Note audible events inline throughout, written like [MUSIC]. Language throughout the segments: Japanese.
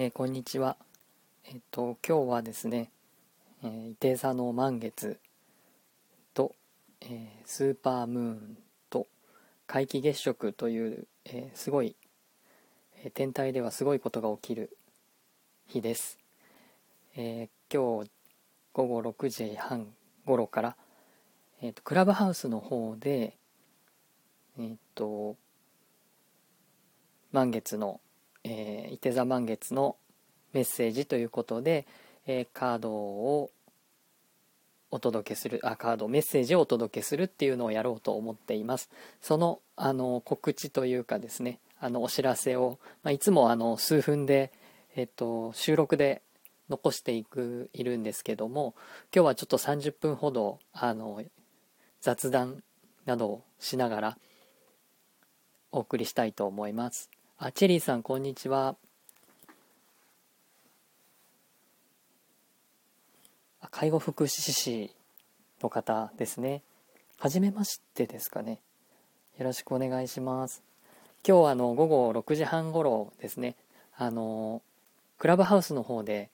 えー、こんにちは。えっ、ー、と、今日はですね、えー、伊手座の満月と、え、スーパームーンと皆既月食という、えすごい、え天体ではすごいことが起きる日です。え今日午後6時半頃から、えーと、クラブハウスの方で、えっ、と、満月のえー、伊手座満月のメッセージということで、えー、カードをお届けするあカードメッセージをお届けするっていうのをやろうと思っています。そのあの告知というかですねあのお知らせを、まあ、いつもあの数分で、えっと、収録で残していくいるんですけども今日はちょっと30分ほどあの雑談などをしながらお送りしたいと思います。あ、チェリーさん、こんにちは。介護福祉士の方ですね。はじめましてですかね。よろしくお願いします。今日あの午後6時半頃ですね、あのクラブハウスの方で、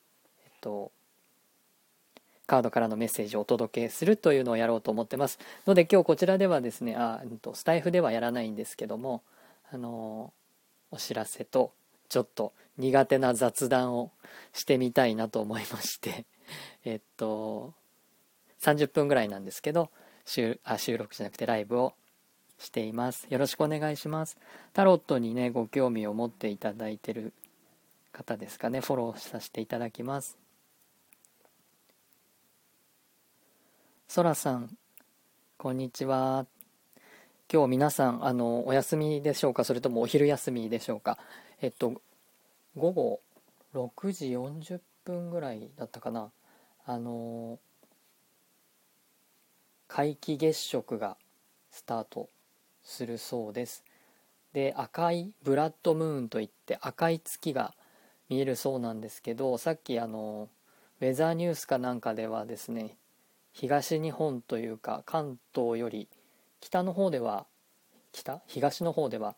えっと、カードからのメッセージをお届けするというのをやろうと思ってます。ので今日こちらではですね、あ、スタイフではやらないんですけども、あのお知らせとちょっと苦手な雑談をしてみたいなと思いまして。[LAUGHS] えっと30分ぐらいなんですけど収あ収録じゃなくてライブをしています。よろしくお願いします。タロットにねご興味を持っていただいてる方ですかね。フォローさせていただきます。そらさんこんにちは。今日皆さんあのお休みでしょうか？それともお昼休みでしょうか？えっと午後6時40分ぐらいだったかな。あの皆既月食がスタートするそうです。で赤いブラッドムーンといって赤い月が見えるそうなんですけどさっきあのウェザーニュースかなんかではですね東日本というか関東より北の方では北東の方では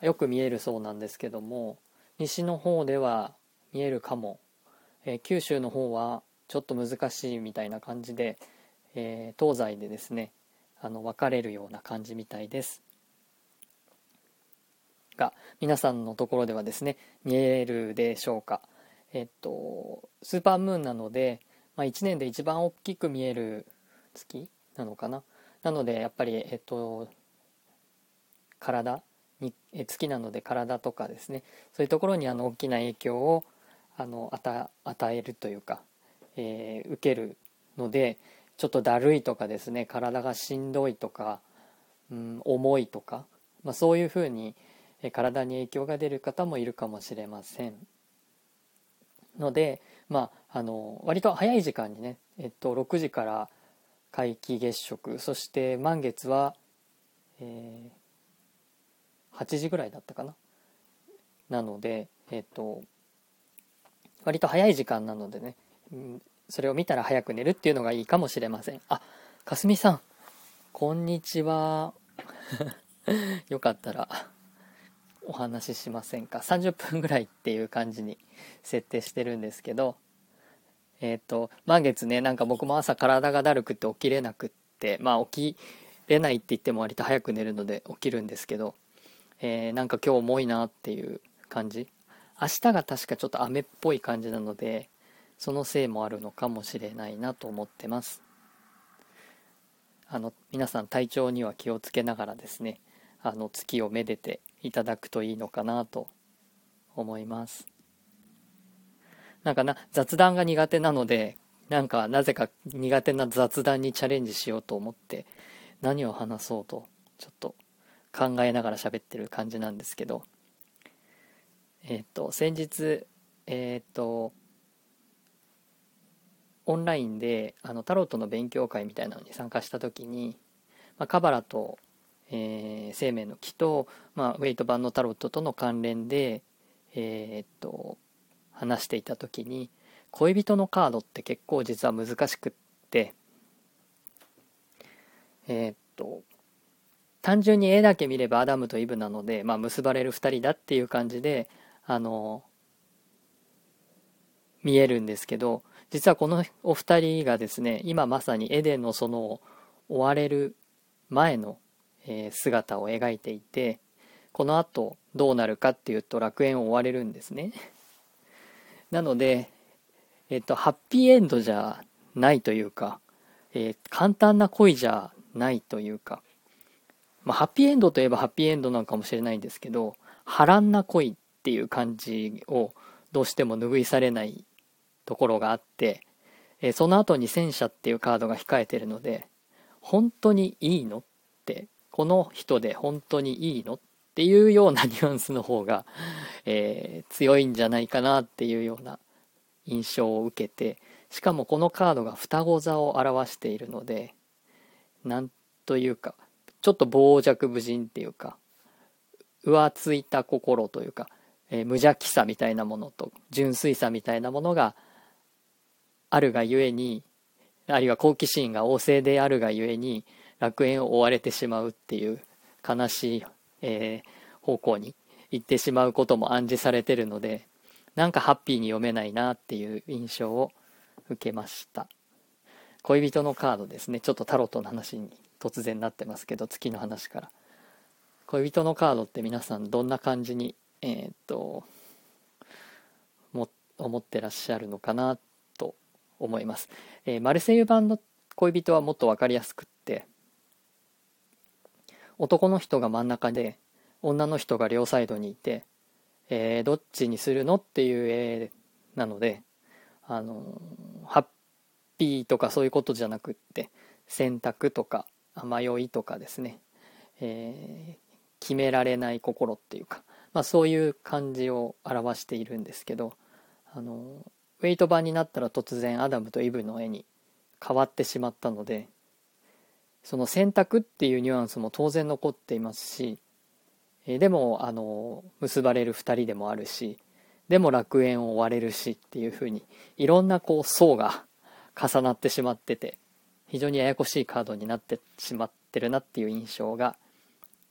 よく見えるそうなんですけども西の方では見えるかも、え、九州の方はちょっと難しいみたいな感じで、えー、東西でですねあの分かれるような感じみたいです。が皆さんのところではですね見えるでしょうか。えっとスーパームーンなので、まあ、1年で一番大きく見える月なのかな。なのでやっぱり、えっと、体に月なので体とかですねそういうところにあの大きな影響をあの与えるというか、えー、受けるのでちょっとだるいとかですね体がしんどいとか、うん、重いとか、まあ、そういうふうに体に影響が出る方もいるかもしれません。ので、まあ、あの割と早い時間にね、えっと、6時から皆既月食そして満月は、えー、8時ぐらいだったかな。なのでえっ、ー、と割と早い時間なのでね、うん、それを見たら早く寝るっていうのがいいかもしれません。あかすみさんこんにちは。[LAUGHS] よかったらお話ししませんか？30分ぐらいっていう感じに設定してるんですけどえっ、ー、と、満月ね、なんか僕も朝体がだるくて起きれなくって、まあ起きれないって言っても割と早く寝るので起きるんですけど、えー、なんか今日重いなっていう感じ。明日が確かちょっと雨っぽい感じなので、そのせいもあるのかもしれないなと思ってます。あの、皆さん体調には気をつけながらですね、あの月をめでていただくといいのかなと思います。なんかな、雑談が苦手なので、なんかなぜか苦手な雑談にチャレンジしようと思って、何を話そうと、ちょっと考えながら喋ってる感じなんですけど、えっ、と、先日、えっ、と、オンラインであのタロットの勉強会みたいなのに参加した時に、まあ、カバラと、えー、生命の木と、まあ、ウェイト版のタロットとの関連で、えー、っと話していた時に恋人のカードって結構実は難しくってえー、っと単純に絵だけ見ればアダムとイブなので、まあ、結ばれる2人だっていう感じであの見えるんですけど実はこのお二人がですね今まさにエデンの園を追われる前の、え姿を描いていてこの後どうなるかっていうと楽園を追われるんですね。[LAUGHS] なので、えっと、ハッピーエンドじゃないというか、えー、簡単な恋じゃないというか、まあ、ハッピーエンドといえばハッピーエンドなのかもしれないんですけど波乱な恋っていう感じをどうしても拭いされないところがあって、えー、その後に戦車っていうカードが控えてるので本当にいいのってこの人で本当にいいのっていうようなニュアンスの方が、えー、強いんじゃないかなっていうような印象を受けてしかもこのカードが双子座を表しているのでなんというかちょっと傍若無人っていうか浮ついた心というか、えー、無邪気さみたいなものと純粋さみたいなものがあるがゆえにあるいは好奇心が旺盛であるがゆえに楽園を追われてしまうっていう悲しいえー、方向に行ってしまうことも暗示されてるのでなんかハッピーに読めないなっていう印象を受けました。恋人のカードですね。ちょっとタロットの話に突然なってますけど月の話から。恋人のカードって皆さんどんな感じにえー、っとも思ってらっしゃるのかなと思います、えー、マルセイユ版の恋人はもっと分かりやすくって男の人が真ん中で女の人が両サイドにいて、えー、どっちにするのっていう絵なのであのハッピーとかそういうことじゃなくって選択とか迷いとかですね、えー、決められない心っていうか、まあ、そういう感じを表しているんですけどあのウェイト版になったら突然アダムとイブの絵に変わってしまったのでその選択っていうニュアンスも当然残っていますし、えでもあの結ばれる2人でもあるしでも楽園を追われるしっていうふうにいろんなこう層が重なってしまってて非常にややこしいカードになってしまってるなっていう印象が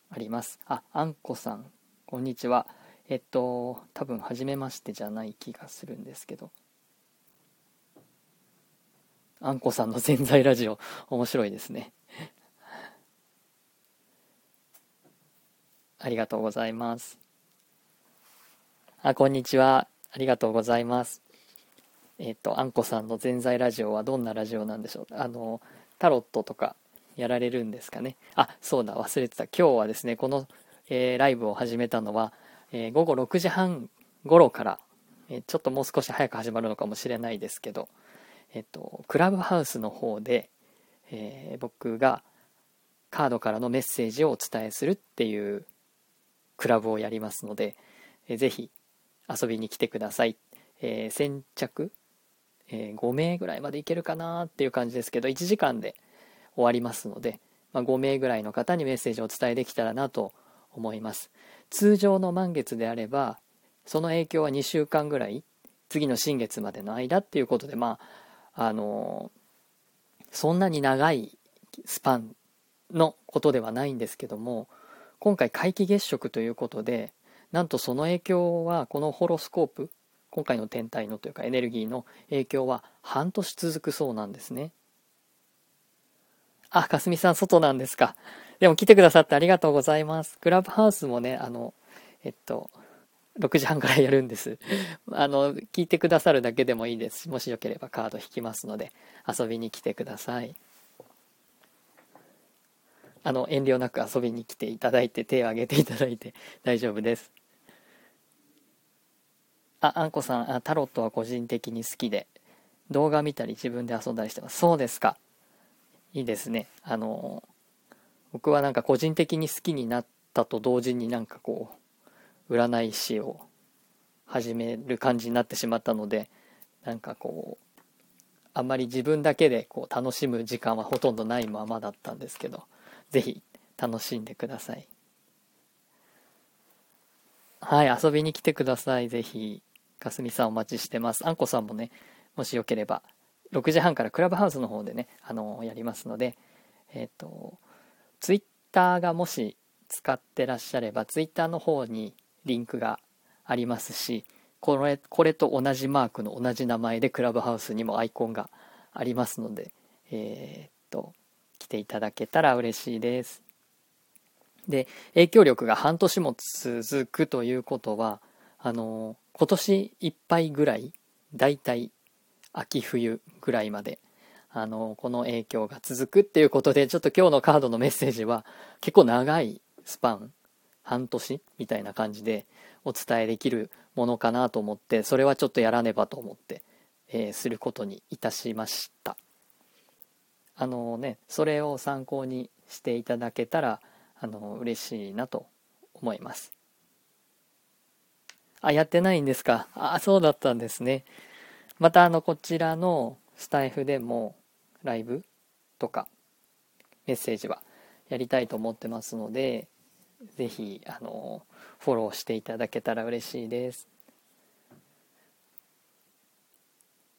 ありますああんこさんこんにちはえっと多分初めましてじゃない気がするんですけどあんこさんの潜在ラジオ面白いですねありがとうございます。あ、こんにちは。ありがとうございます。えっ、と、あんこさんの全在ラジオはどんなラジオなんでしょう？あの、タロットとかやられるんですかね？あ、そうだ、忘れてた。今日はですね、この、えー、ライブを始めたのは、えー、午後6時半頃から、えー、ちょっともう少し早く始まるのかもしれないですけど、えっ、と、クラブハウスの方で、え僕がカードからのメッセージをお伝えするっていうクラブをやりますので、えー、ぜひ遊びに来てください。えー、先着、えー、5名ぐらいまでいけるかなっていう感じですけど、1時間で終わりますので、まあ、5名ぐらいの方にメッセージをお伝えできたらなと思います。通常の満月であれば、その影響は2週間ぐらい、次の新月までの間っていうことで、まあ、あのそんなに長いスパンのことではないんですけども、今回皆既月食ということでなんとその影響はこのホロスコープ今回の天体のというかエネルギーの影響は半年続くそうなんですね。あかすみさん外なんですか。でも来てくださってありがとうございます。クラブハウスもねあのえっと6時半からやるんです。[LAUGHS] あの聞いてくださるだけでもいいです。もしよければカード引きますので遊びに来てください。あの遠慮なく遊びに来ていただいて手を挙げていただいて大丈夫です。ああんこさんあタロットは個人的に好きで動画見たり自分で遊んだりしてますそうですかいいですねあの僕はなんか個人的に好きになったと同時になんかこう占い師を始める感じになってしまったのでなんかこうあんまり自分だけでこう楽しむ時間はほとんどないままだったんですけどぜひ楽しんでください。はい、遊びに来てください。ぜひ。かすみさんお待ちしてます。あんこさんもね、もしよければ、6時半からクラブハウスの方でね、あのやりますので、えっ、ー、と、ツイッターがもし使ってらっしゃれば、ツイッターの方にリンクがありますし、これこれと同じマークの同じ名前でクラブハウスにもアイコンがありますので、えー、っと来ていただけたら嬉しいですで影響力が半年も続くということはあの今年いっぱいぐらいだいたい秋冬ぐらいまであのこの影響が続くっていうことでちょっと今日のカードのメッセージは結構長いスパン半年みたいな感じでお伝えできるものかなと思ってそれはちょっとやらねばと思って、えー、することにいたしました。あのねそれを参考にしていただけたらあの嬉しいなと思います。あやってないんですか。あそうだったんですね。またあのこちらのスタイフでもライブとかメッセージはやりたいと思ってますのでぜひあのフォローしていただけたら嬉しいです。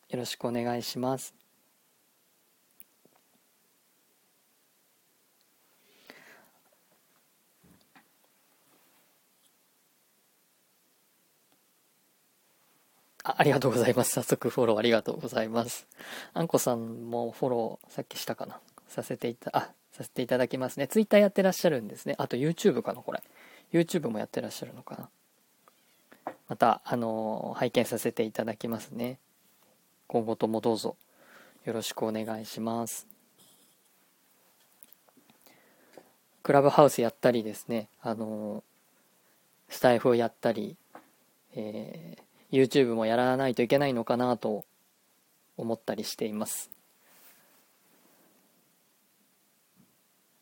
よろしくお願いします。ありがとうございます。早速フォローありがとうございます。あんこさんもフォローさっきしたかな？させていた、あ、させていただきますね。ツイッターやってらっしゃるんですね。あと YouTube かなこれ。YouTube もやってらっしゃるのかな？また、あのー、拝見させていただきますね。今後ともどうぞよろしくお願いします。クラブハウスやったりですね、あのー、スタイフをやったり、えー YouTube もやらないといけないのかなと思ったりしています。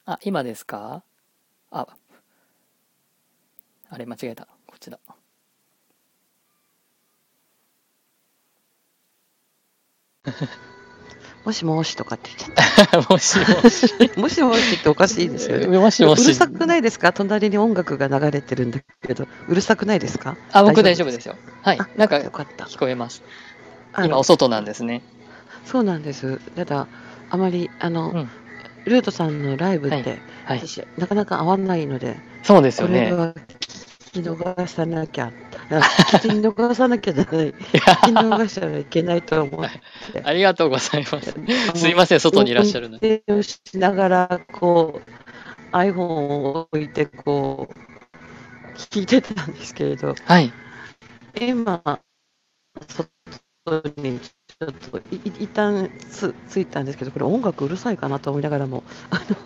あ、今ですか？あ、あれ間違えた。こっちだ。[LAUGHS] もしもしとかって言っちゃった。[LAUGHS] もしもし。もしもしっておかしいですよね。もしもし。うるさくないですか？隣に音楽が流れてるんだけど、うるさくないですか？あ、僕大丈夫ですよ。はい。なんか、聞こえます。今、お外なんですね。そうなんです。ただ、あまり、あの、うん、ルートさんのライブって、はいはい、私、なかなか合わないので、そうですよね。これは聞き逃さなきゃ聞き逃さなきゃじゃない。聞き逃したらいけないと思って。ありがとうございます。すいません、外にいらっしゃるので。運転をしながら、こう、iPhone を置いて、こう、聞いてたんですけれど、はい。今、外にちょっとい一旦つついたんですけど、これ音楽うるさいかなと思いながらも、あの、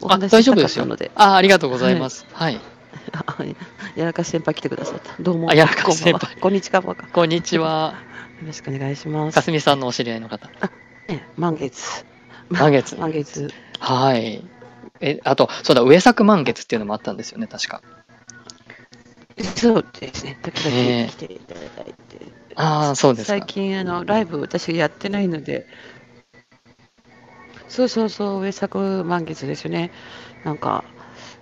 お話ししたかったので。あ、ありがとうございます。はい、はい [LAUGHS] やらかし先輩来てくださった。どうも。あ、やらかし先輩。こんにちは。こんにちは。よろしくお願いします。かすみさんのお知り合いの方。あ、ね、満月。満月。[LAUGHS] 満月。はい。え、あと、そうだ、上作満月っていうのもあったんですよね、確か。そうですね。時々来ていただいて。ああ、そうです最近、あの、ライブ私やってないので、そうそうそう、上作満月ですよね。なんか、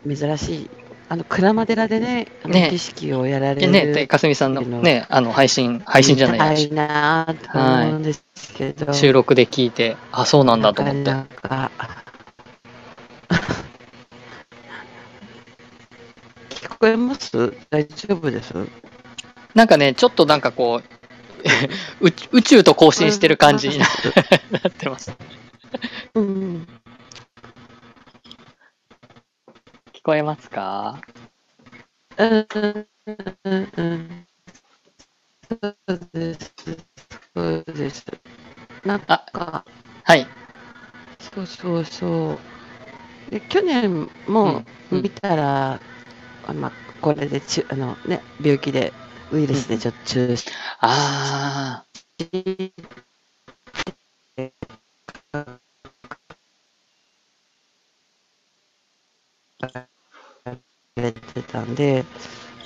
珍しいあの鞍馬寺でね、ね。儀式をやられるね、かすみさんのね、あの配信、配信じゃないですなと思うんですけど、はい、収録で聞いて、あ、そうなんだと思って。なんか。聞こえます？大丈夫です？なんかね、ちょっとなんかこう、[LAUGHS] 宇宙と交信してる感じになってます。うん。こえますか？うん、うん、そうです。そうです。なんか、はい。そうそうそう。で去年も見たら、うん、まあ、これでちあの、ね、病気で、ウイルスでちょっと中止。ああ。たんで、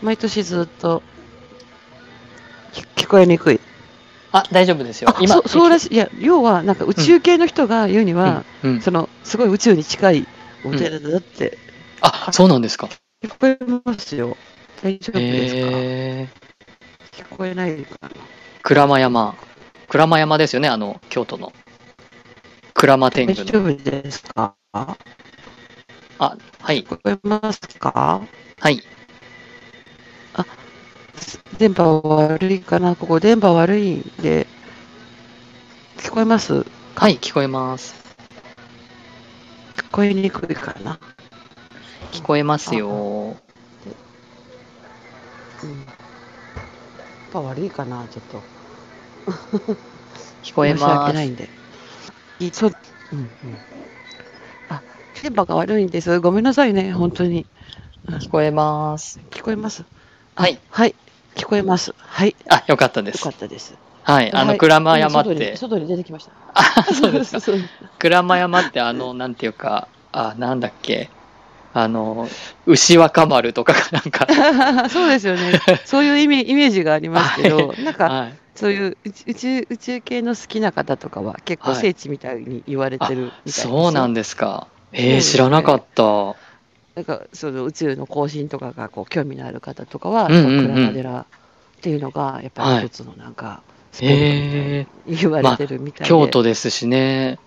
毎年ずっと聞こえにくい。あ、大丈夫ですよ。今そそうらしい。いや、要は、なんか宇宙系の人が言うには、うんうん、その、すごい宇宙に近いお寺だって。うん、あ、そうなんですか。聞こえますよ。大丈夫ですか、えー、聞こえないかな？鞍馬山。鞍馬山ですよね、あの、京都の。鞍馬天狗大丈夫ですか？あ、はい。聞こえますか？はい。あ、電波悪いかな？ここ電波悪いんで、聞こえます？はい、聞こえます。聞こえにくいかな聞こえますよ。うん。電波悪いかな？ちょっと。[LAUGHS] 聞こえ申し訳ます。ないんで。いそう、うんうん。あ、電波が悪いんです。ごめんなさいね、本当に。聞こえます。聞こえますはい。はい。聞こえます。はい。あ、よかったですよか。ったです。はい。あの、はい鞍馬山って、外に出てきました。あ、そうですか。[LAUGHS] 鞍馬山って、あの、[LAUGHS] なんていうか、あ、なんだっけ。あの、牛若丸とかがなんか、[LAUGHS] そうですよね。そういうイメイメージがありますけど、なんか、はい。そういう宇宇宙宇宙系の好きな方とかは結構はい聖地みたいに言われてるみたいですよそうなんですか。えー、知らなかった。なんかその宇宙の更新とかがこう興味のある方とかは、うんうんうん。鞍馬寺っていうのがやっぱはいり一つのなんかスポットみたい言われてるみたいで、京都ですしね。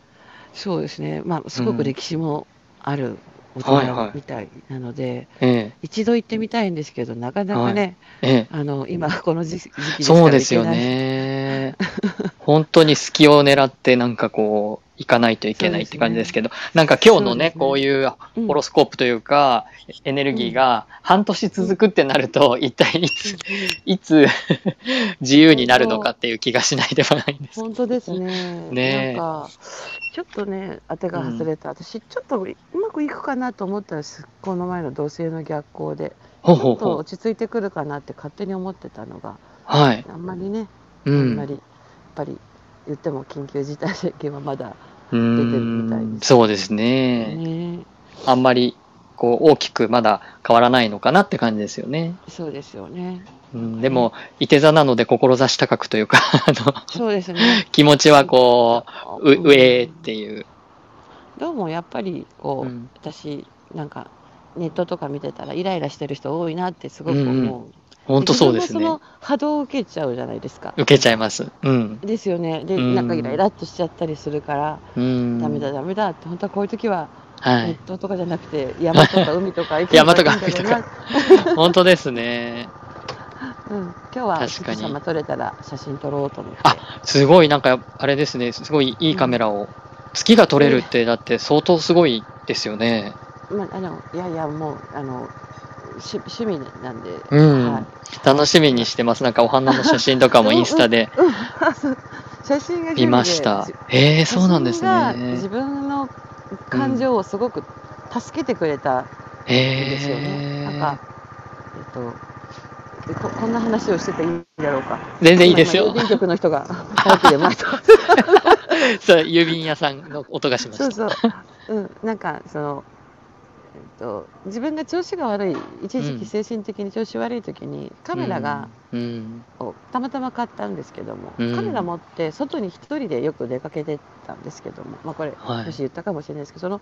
そうですね、まあ、すごく歴史もあるおはいはい。寺みたいなので、え一度行ってみたいんですけどなかなかね、ええ。あの今この時時期でえ、すからそうですよ行けない。ね。本当に隙を狙ってなんかこう、行かないといけないって感じですけど、なんか今日のね、ねこういううんホロスコープというか、エネルギーが半年続くってなると、一体いつ、いつ [LAUGHS] 自由になるのかっていう気がしないでもないんです。本当ですね。ねえなんか、ちょっとね、当てが外れた。私、ちょっとうまくいくかなと思ったらす、この前の同性の逆行で、ちょっとほうほうほう。落ち着いてくるかなって勝手に思ってたのが、はい。あんまりね、うん。あんまり、やっぱり言っても緊急事態宣言はまだう出てるみたいですんそうですね。ね、あんまり、こう、大きくまだ変わらないのかなって感じですよね。そうですよね。うん、でも、いて座なので志高くというか、あの、そうですね。[LAUGHS] 気持ちはこう、ううん上っていう。どうもやっぱりこう、うん私なんかネットとか見てたらイライラしてる人多いなってすごく思う、うんうん本当そうですね。その波動を受けちゃうじゃないですか受けちゃいます。うん。ですよねで、うんなんかイライラっとしちゃったりするから、うん。ダメだダメだって本当はこういう時ははい。ネットとかじゃなくて山とか海とか行く山とかのがいいんだろうな [LAUGHS] [LAUGHS] 本当ですね。うん、今日は確かに富士山撮れたら写真撮ろうと思ってあ、すごい、なんか、あれですね。すごいいいカメラを。月が撮れるって、だって相当すごいですよね。まあ、あのいやいやもうあの趣趣味なんで、うんはい楽しみにしてます。なんかお花の写真とかも [LAUGHS] インスタで [LAUGHS] 写真が見ました。ええー、そうなんです写真が自ね。分の感情をすごく助けてくれたんですよね。えなんか、えっとでこ、こんな話をしてていいんだろうか。全然いいですよ郵便局の人が [LAUGHS] 早く出ました。そう、郵便屋さんの音がしました。そうそう。うん、なんかその、と、自分が調子が悪い、一時うん。期精神的に調子悪い時に、カメラが、うん、をたまたま買ったんですけども、うん。カメラ持って外に一人でよく出かけてたんですけども、まあ、これ、はい。もし言ったかもしれないですけどその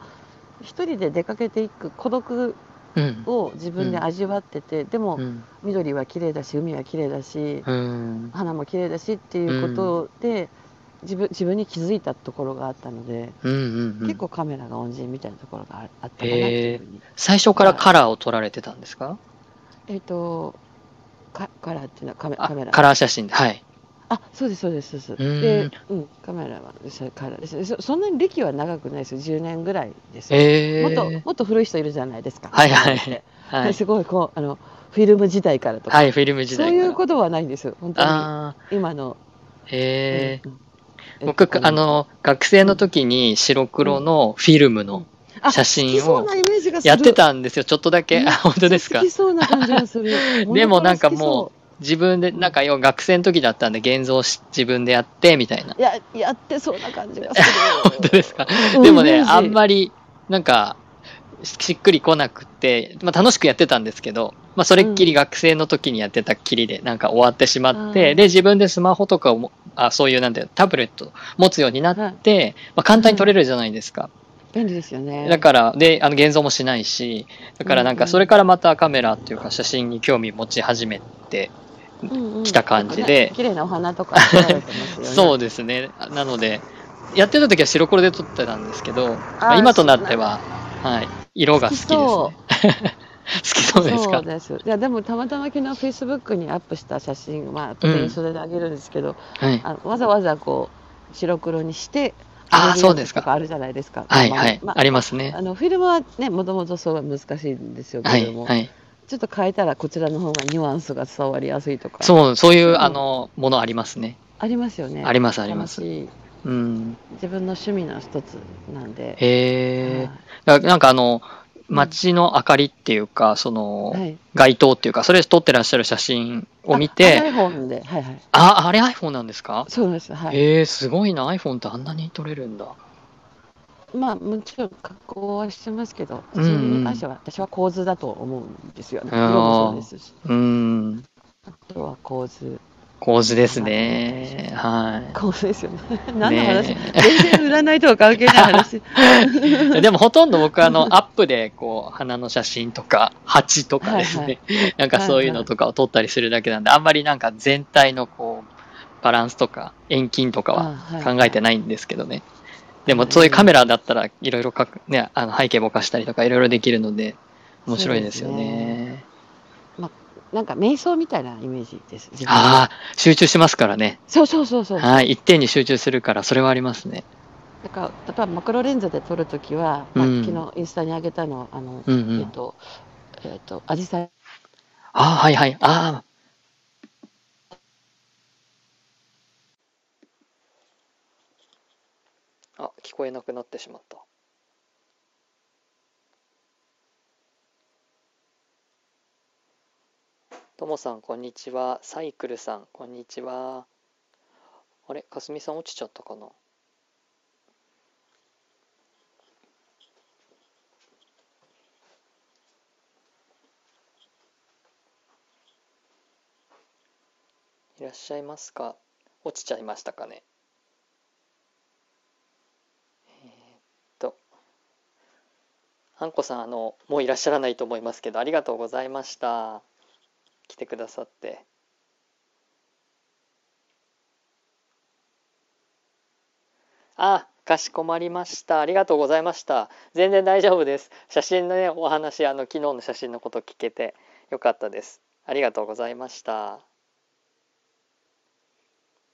一人で出かけていく孤独うん。を自分で味わってて、でも、うん。緑は綺麗だし海は綺麗だし、うん。花も綺麗だしっていうことで、自分自分に気づいたところがあったので、うん。うん。結構カメラが恩人みたいなところがああったかなっていうふうに。最初からカラーを撮られてたんですか？えっ、とカカラーっていうのはカメあカメラカラー写真で。はい。あそうですそうですそうですうんで、うん、カメラはそれカラーですそそんなに歴は長くないですよ10年ぐらいですよ、ええもっともっと古い人いるじゃないですかはいはいはい。すごいこうあのフィルム時代からとか、はい、フィルム時そう代から。いうことはないんですよ本当に今の、へえ。うんうん僕、えっとあの、学生の時に白黒のフィルムのあ写真をやってたんですよ、ちょっとだけ。あ、[LAUGHS] 本当ですか？[LAUGHS] でもなんか物もう、自分で、なんか要は学生の時だったんで、現像し自分でやって、みたいな。いややってそうな感じがする。[LAUGHS] 本当ですか？うんでもね、あんまり、なんか、しっくりこなくて、まあ楽しくやってたんですけど、まあそれっきり学生の時にやってたっきりで、なんか終わってしまって、うん。で、自分でスマホとかをも、あそういうなんてタブレット持つようになって、まあ簡単に撮れるじゃないですか。便利ですよね。だから、で、あの、現像もしないし、だからなんか、うんうん。それからまたカメラっていうか写真に興味持ち始めて、来た感じで。ね綺麗なお花とかね。[LAUGHS] そうですね。なので、やってた時は白黒で撮ってたんですけど、まあ今となっては、はい、色が好きですね。[LAUGHS] きそうですか？そうです。いや、でもたまたま昨日 Facebook にアップした写真、まあ、当然それであげるんですけど、はい。あのわざわざこう、白黒にして、あー上げるそうですかとかあるじゃないですか。はい、はい。まあありますねあ。のフィルムはね、もともとそうは難しいんですよはい、けれども、はい。ちょっと変えたらこちらの方がニュアンスが伝わりやすいとか、そう、そういうう、んあの、ものありますね。ありますよね。ありますありますうん。自分の趣味の一つなんで。へえなんかあの、うん街の明かりっていうか、その、はい。街灯っていうか、それ撮ってらっしゃる写真を見あて、iPhone で、はいはい。あ、あれ iPhone なんですか？そうです。はい。へえ、すごいな。iPhone ってあんなに撮れるんだ。まあ、もちろん加工はしてますけど、うんうん写真に関しては私は構図だと思うんですよね。あー色もそうですし。うーん。あとは構図。構図ですね。は構図ですよね。[LAUGHS] 何の話、ね全然占いとは関係ない話。い。[LAUGHS] でもほとんど僕あの、[LAUGHS] アップでこう、花の写真とか、蜂とかですね。なんかそういうのとかを撮ったりするだけなんで、あんまりなんか全体のこう、バランスとか、遠近とかは考えてないんですけどね。でもそういうカメラだったらいろいろね、あの背景ぼかしたりとかいろいろできるので、面白いですよね。なんか瞑想みたいなイメージです。ああ、集中しますからね。そうそうそうそう。はい、一点に集中するから、それはありますね。だから、例えばマクロレンズで撮るときは、まあうん昨日インスタに上げたの、あの、うんうんえっと、えっと、アジサイ、ああ、はいはい。ああ。あ、聞こえなくなってしまった。ともさん、こんにちは。サイクルさん、こんにちは。あれ、かすみさん落ちちゃったかな？いらっしゃいますか？落ちちゃいましたかね？えーっと、あんこさん、あの、もういらっしゃらないと思いますけど、ありがとうございました。来てくださって。あ、かしこまりました。ありがとうございました。全然大丈夫です。写真のね、お話、あの、昨日の写真のこと聞けてよかったです。ありがとうございました。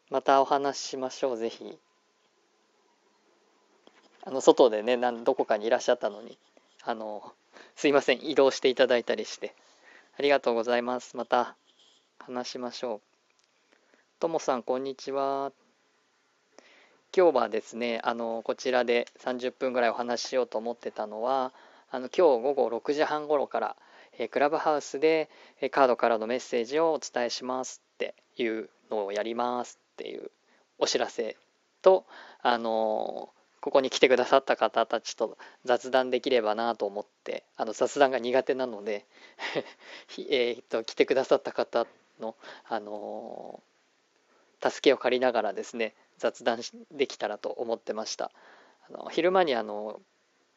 またお話ししましょう、ぜひ。あの、外でね、なんどこかにいらっしゃったのに、あの、すいません、移動していただいたりして。ありがとうございます。また話しましょう。ともさん、こんにちは。今日はですね、あの、こちらで30分ぐらいお話ししようと思ってたのは、あの、今日午後6時半頃から、えクラブハウスで、えカードからのメッセージをお伝えしますっていうのをやりますっていうお知らせと、あのここに来てくださった方たちと雑談できればなと思ってあの雑談が苦手なので [LAUGHS] えっと来てくださった方の、あのー助けを借りながらですね雑談できたらと思ってました。あの昼間にあの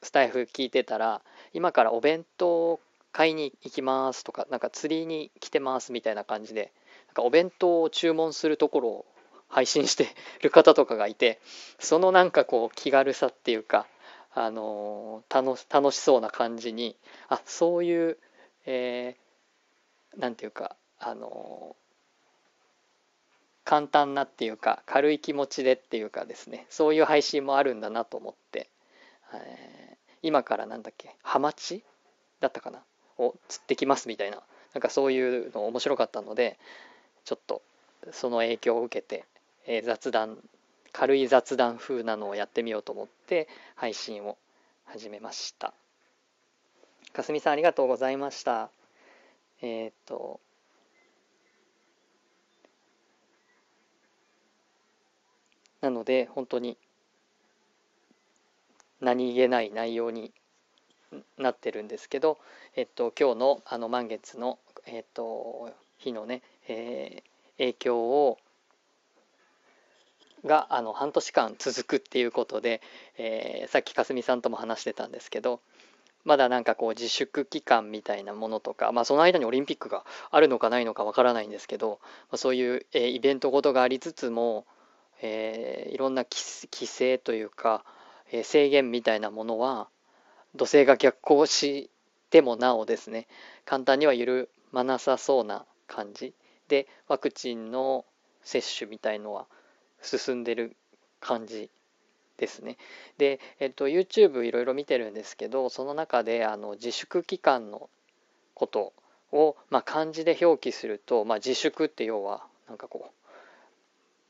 スタイフ聞いてたら今からお弁当買いに行きますとかなんか釣りに来てますみたいな感じでなんかお弁当を注文するところを配信してる方とかがいてそのなんかこう気軽さっていうか、あのー楽し楽しそうな感じにあそういう、えーなんていうか、あのー簡単なっていうか軽い気持ちでっていうかですね。そういう配信もあるんだなと思って、えー今からなんだっけハマチ？だったかな？を釣ってきますみたいな。なんかそういうの面白かったのでちょっとその影響を受けて、えー雑談軽い雑談風なのをやってみようと思って配信を始めました。かすみさんありがとうございました。えっ、となので本当に何気ない内容になってるんですけど、えっと、今日のあの満月の、えっと、日のね、えー影響をがあの半年間続くっていうことで、えーさっきかすみさんとも話してたんですけどまだなんかこう自粛期間みたいなものとか、まあ、その間にオリンピックがあるのかないのかわからないんですけど、まあ、そういう、えーイベントごとがありつつも、えーいろんな規制というか、えー制限みたいなものは土星が逆行してもなおですね簡単には緩まなさそうな感じでワクチンの接種みたいのは進んでる感じですね。で、えっと、YouTube いろいろ見てるんですけどその中であの自粛期間のことを、まあ、漢字で表記すると、まあ、自粛って要はなんかこう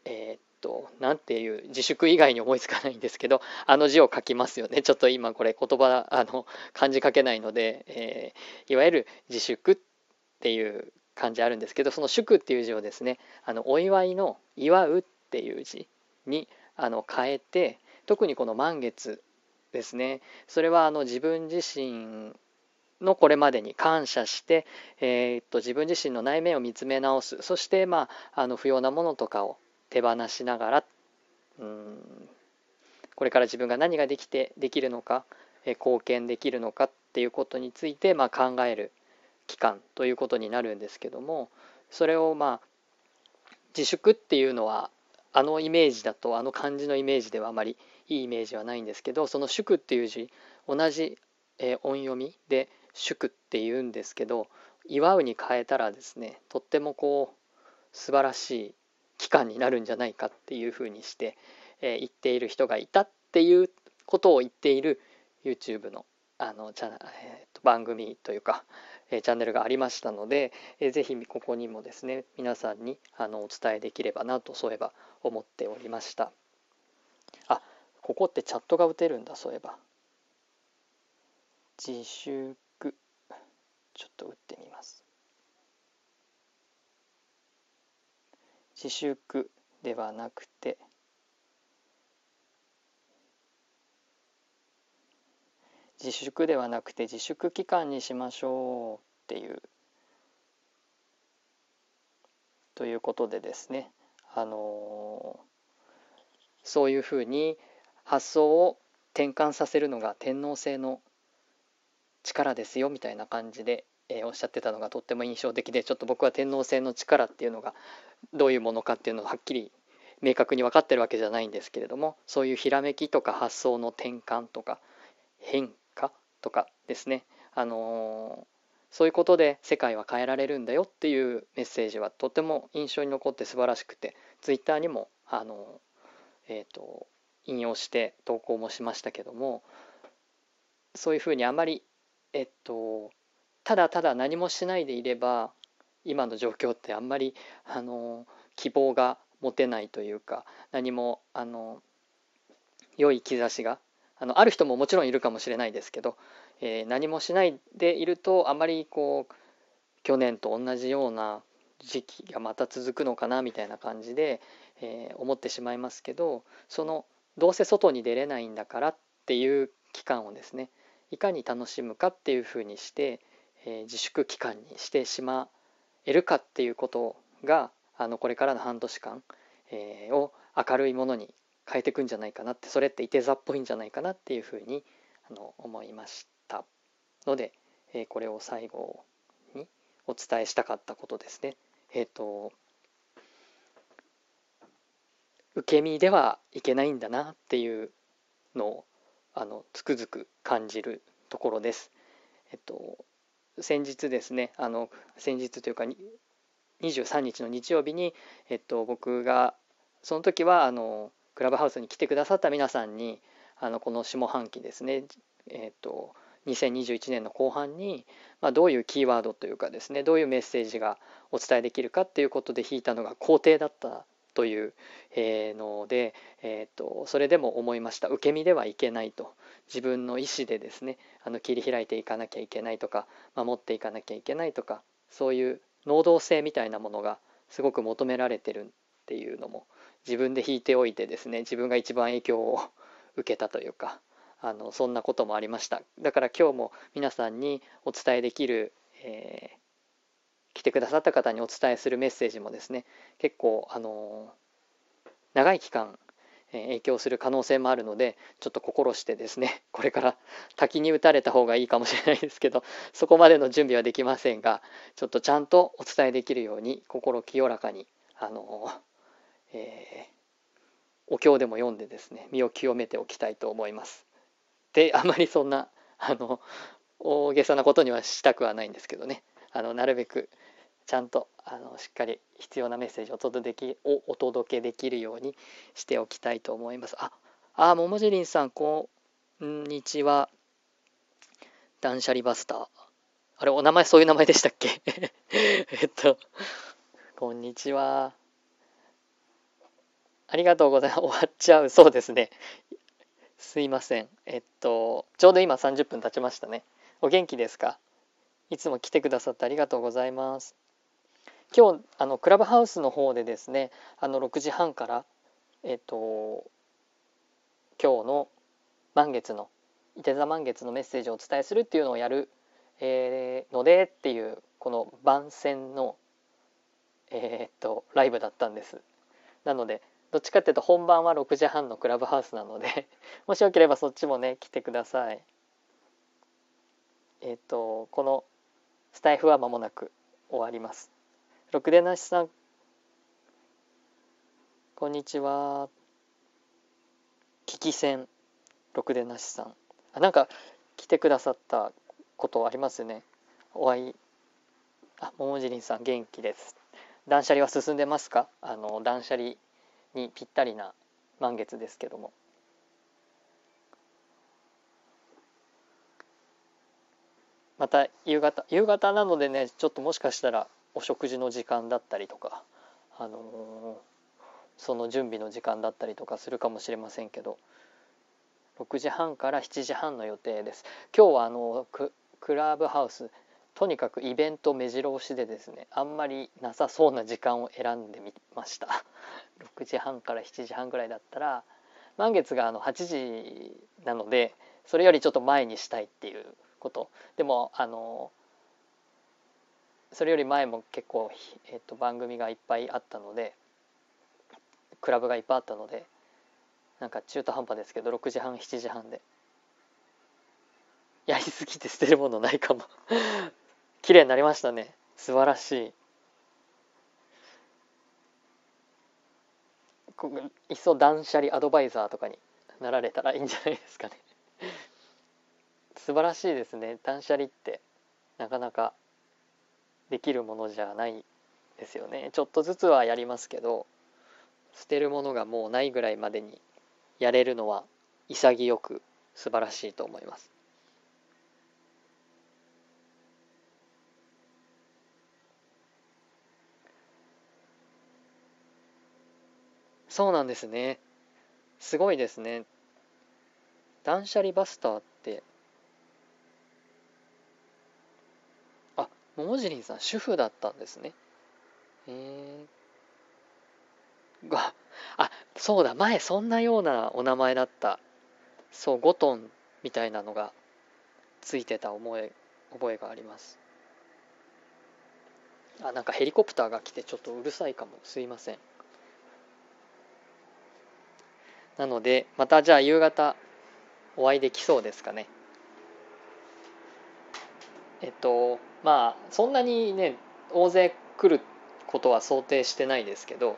えー、っと何ていう自粛以外に思いつかないんですけどあの字を書きますよねちょっと今これ言葉あの漢字書けないので、えー、いわゆる自粛っていう漢字あるんですけどその祝っていう字をですねあのお祝いの祝うってていう字にあの変えて特にこの満月ですね。それはあの自分自身のこれまでに感謝して、えー、っと自分自身の内面を見つめ直す。そして、まあ、あの不要なものとかを手放しながらうんこれから自分が何ができてできるのか、え貢献できるのかっていうことについて、まあ、考える期間ということになるんですけどもそれをまあ自粛っていうのはあのイメージだとあの漢字のイメージではあまりいいイメージはないんですけどその「祝」っていう字同じ、えー、音読みで「祝」っていうんですけど「祝う」に変えたらですねとってもこう素晴らしい期間になるんじゃないかっていうふうにして、えー、言っている人がいたっていうことを言っている YouTube のあのチャ、えー、と番組というか、え、チャンネルがありましたので、えー、ぜひここにもですね皆さんにあのお伝えできればなとそういえば思っておりました。あここってチャットが打てるんだそういえば。自粛。ちょっと打ってみます。自粛ではなくて自粛ではなくて自粛期間にしましょうっていうということでですね。あのそういうふうに発想を転換させるのが天皇制の力ですよみたいな感じでえー、おっしゃってたのがとっても印象的でちょっと僕は天皇制の力っていうのがどういうものかっていうのをはっきり明確に分かってるわけじゃないんですけれどもそういうひらめきとか発想の転換とか変化とかですね、あの、そういうことで世界は変えられるんだよっていうメッセージはとても印象に残って素晴らしくてツイッターにも、あの、えーと引用して投稿もしましたけどもそういうふうにあまりえっとただただ何もしないでいれば今の状況ってあんまりあの希望が持てないというか何もあの良い兆しがあのある人ももちろんいるかもしれないですけど、えー、何もしないでいるとあまりこう去年と同じような時期がまた続くのかなみたいな感じで、えー、思ってしまいますけどそのどうせ外に出れないんだからっていう期間をですねいかに楽しむかっていうふうにして、え自粛期間にしてしまえるかっていうことがあのこれからの半年間、えー、を明るいものに変えていくんじゃないかなってそれっていて座っぽいんじゃないかなっていうふうにあの思いましたので、えー、これを最後にお伝えしたかったことですね。えっ、ー、と受け身ではいけないんだなっていうのをあのつくづく感じるところです。えっと先日ですねあの先日というか23日の日曜日に、えっと、僕がその時はあのクラブハウスに来てくださった皆さんにあのこの下半期ですね、えっと、2021年の後半に、まあ、どういうキーワードというかですねどういうメッセージがお伝えできるかっていうことで引いたのが肯定だったというので、えーと、それでも思いました。受け身ではいけないと。自分の意思でですねあの切り開いていかなきゃいけないとか守っていかなきゃいけないとかそういう能動性みたいなものがすごく求められてるっていうのも自分で引いておいてですね自分が一番影響を受けたというかあのそんなこともありました。だから今日も皆さんにお伝えできる、えー来てくださった方にお伝えするメッセージもですね結構あの長い期間影響する可能性もあるのでちょっと心してですね [LAUGHS] これから滝に打たれた方がいいかもしれないですけどそこまでの準備はできませんがちょっとちゃんとお伝えできるように心清らかにあの、えー、お経でも読んでですね身を清めておきたいと思います。であまりそんなあの大げさなことにはしたくはないんですけどねあのなるべくちゃんとあのしっかり必要なメッセージをお届けおお届けできるようにしておきたいと思います。あ、あ、ももじりんさん、こんにちは。断捨離バスター。あれ、お名前そういう名前でしたっけ？[LAUGHS] えっと、こんにちは。ありがとうございます。終わっちゃう。そうですね。すいません。えっと、ちょうど今30分経ちましたね。お元気ですか？いつも来てくださってありがとうございます。今日あのクラブハウスの方でですねあの6時半からえっ、と今日の満月の伊手座満月のメッセージをお伝えするっていうのをやる、えー、のでっていうこの番宣のえー、っとライブだったんですなのでどっちかっていうと本番は6時半のクラブハウスなので [LAUGHS] もしよければそっちもね来てください。えっ、とこのスタイフは間もなく終わります。ろくでなしさん。こんにちは。聞き戦。ろくでなしさん。あなんか来てくださったことありますね。お会い。あ桃尻さん元気です。断捨離は進んでますか？あの断捨離にぴったりな満月ですけども。また夕方夕方なのでねちょっともしかしたらお食事の時間だったりとか、あのー、その準備の時間だったりとかするかもしれませんけど6時半から7時半の予定です。今日はあのクラブハウスとにかくイベント目白押しでですねあんまりなさそうな時間を選んでみました。[LAUGHS] 6時半から7時半ぐらいだったら満月があの8時なのでそれよりちょっと前にしたいっていうこと。でもあのそれより前も結構、えーと、番組がいっぱいあったのでクラブがいっぱいあったのでなんか中途半端ですけど6時半7時半で。やりすぎて捨てるものないかも。[LAUGHS] 綺麗になりましたね。素晴らしい。こいっそ断捨離アドバイザーとかになられたらいいんじゃないですかね。[LAUGHS] 素晴らしいですね。断捨離ってなかなかできるものじゃないですよね。ちょっとずつはやりますけど捨てるものがもうないぐらいまでにやれるのは潔く素晴らしいと思います。そうなんですね。すごいですね。断捨離バスターって。あ桃尻さん主婦だったんですね。へえがあそうだ前そんなようなお名前だった。そう5トンみたいなのがついてた覚え覚えがあります。あなんかヘリコプターが来てちょっとうるさいかも。すいません。なのでまたじゃあ夕方お会いできそうですかね。えっとまあそんなにね大勢来ることは想定してないですけど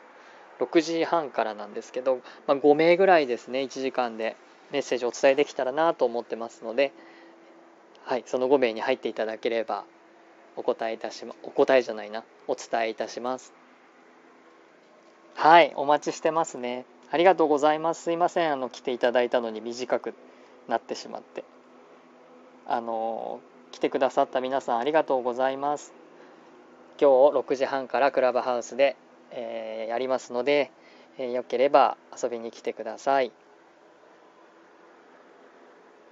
6時半からなんですけど、まあ、5名ぐらいですね1時間でメッセージをお伝えできたらなと思ってますので、はい、その5名に入っていただければお答えいたしまお答えじゃないなお伝えいたします。はいお待ちしてますね。ありがとうございますすいませんあの来ていただいたのに短くなってしまってあの来てくださった皆さんありがとうございます。今日6時半からクラブハウスで、えー、やりますので、えー、よければ遊びに来てください。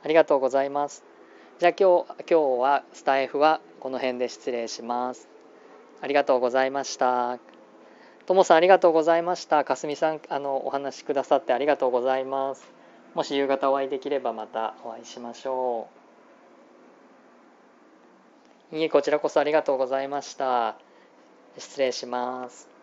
ありがとうございます。じゃあ今日今日はスタイフはこの辺で失礼します。ありがとうございました。ともさんありがとうございました。かすみさんあのお話しくださってありがとうございます。もし夕方お会いできればまたお会いしましょう。いえ、こちらこそありがとうございました。失礼します。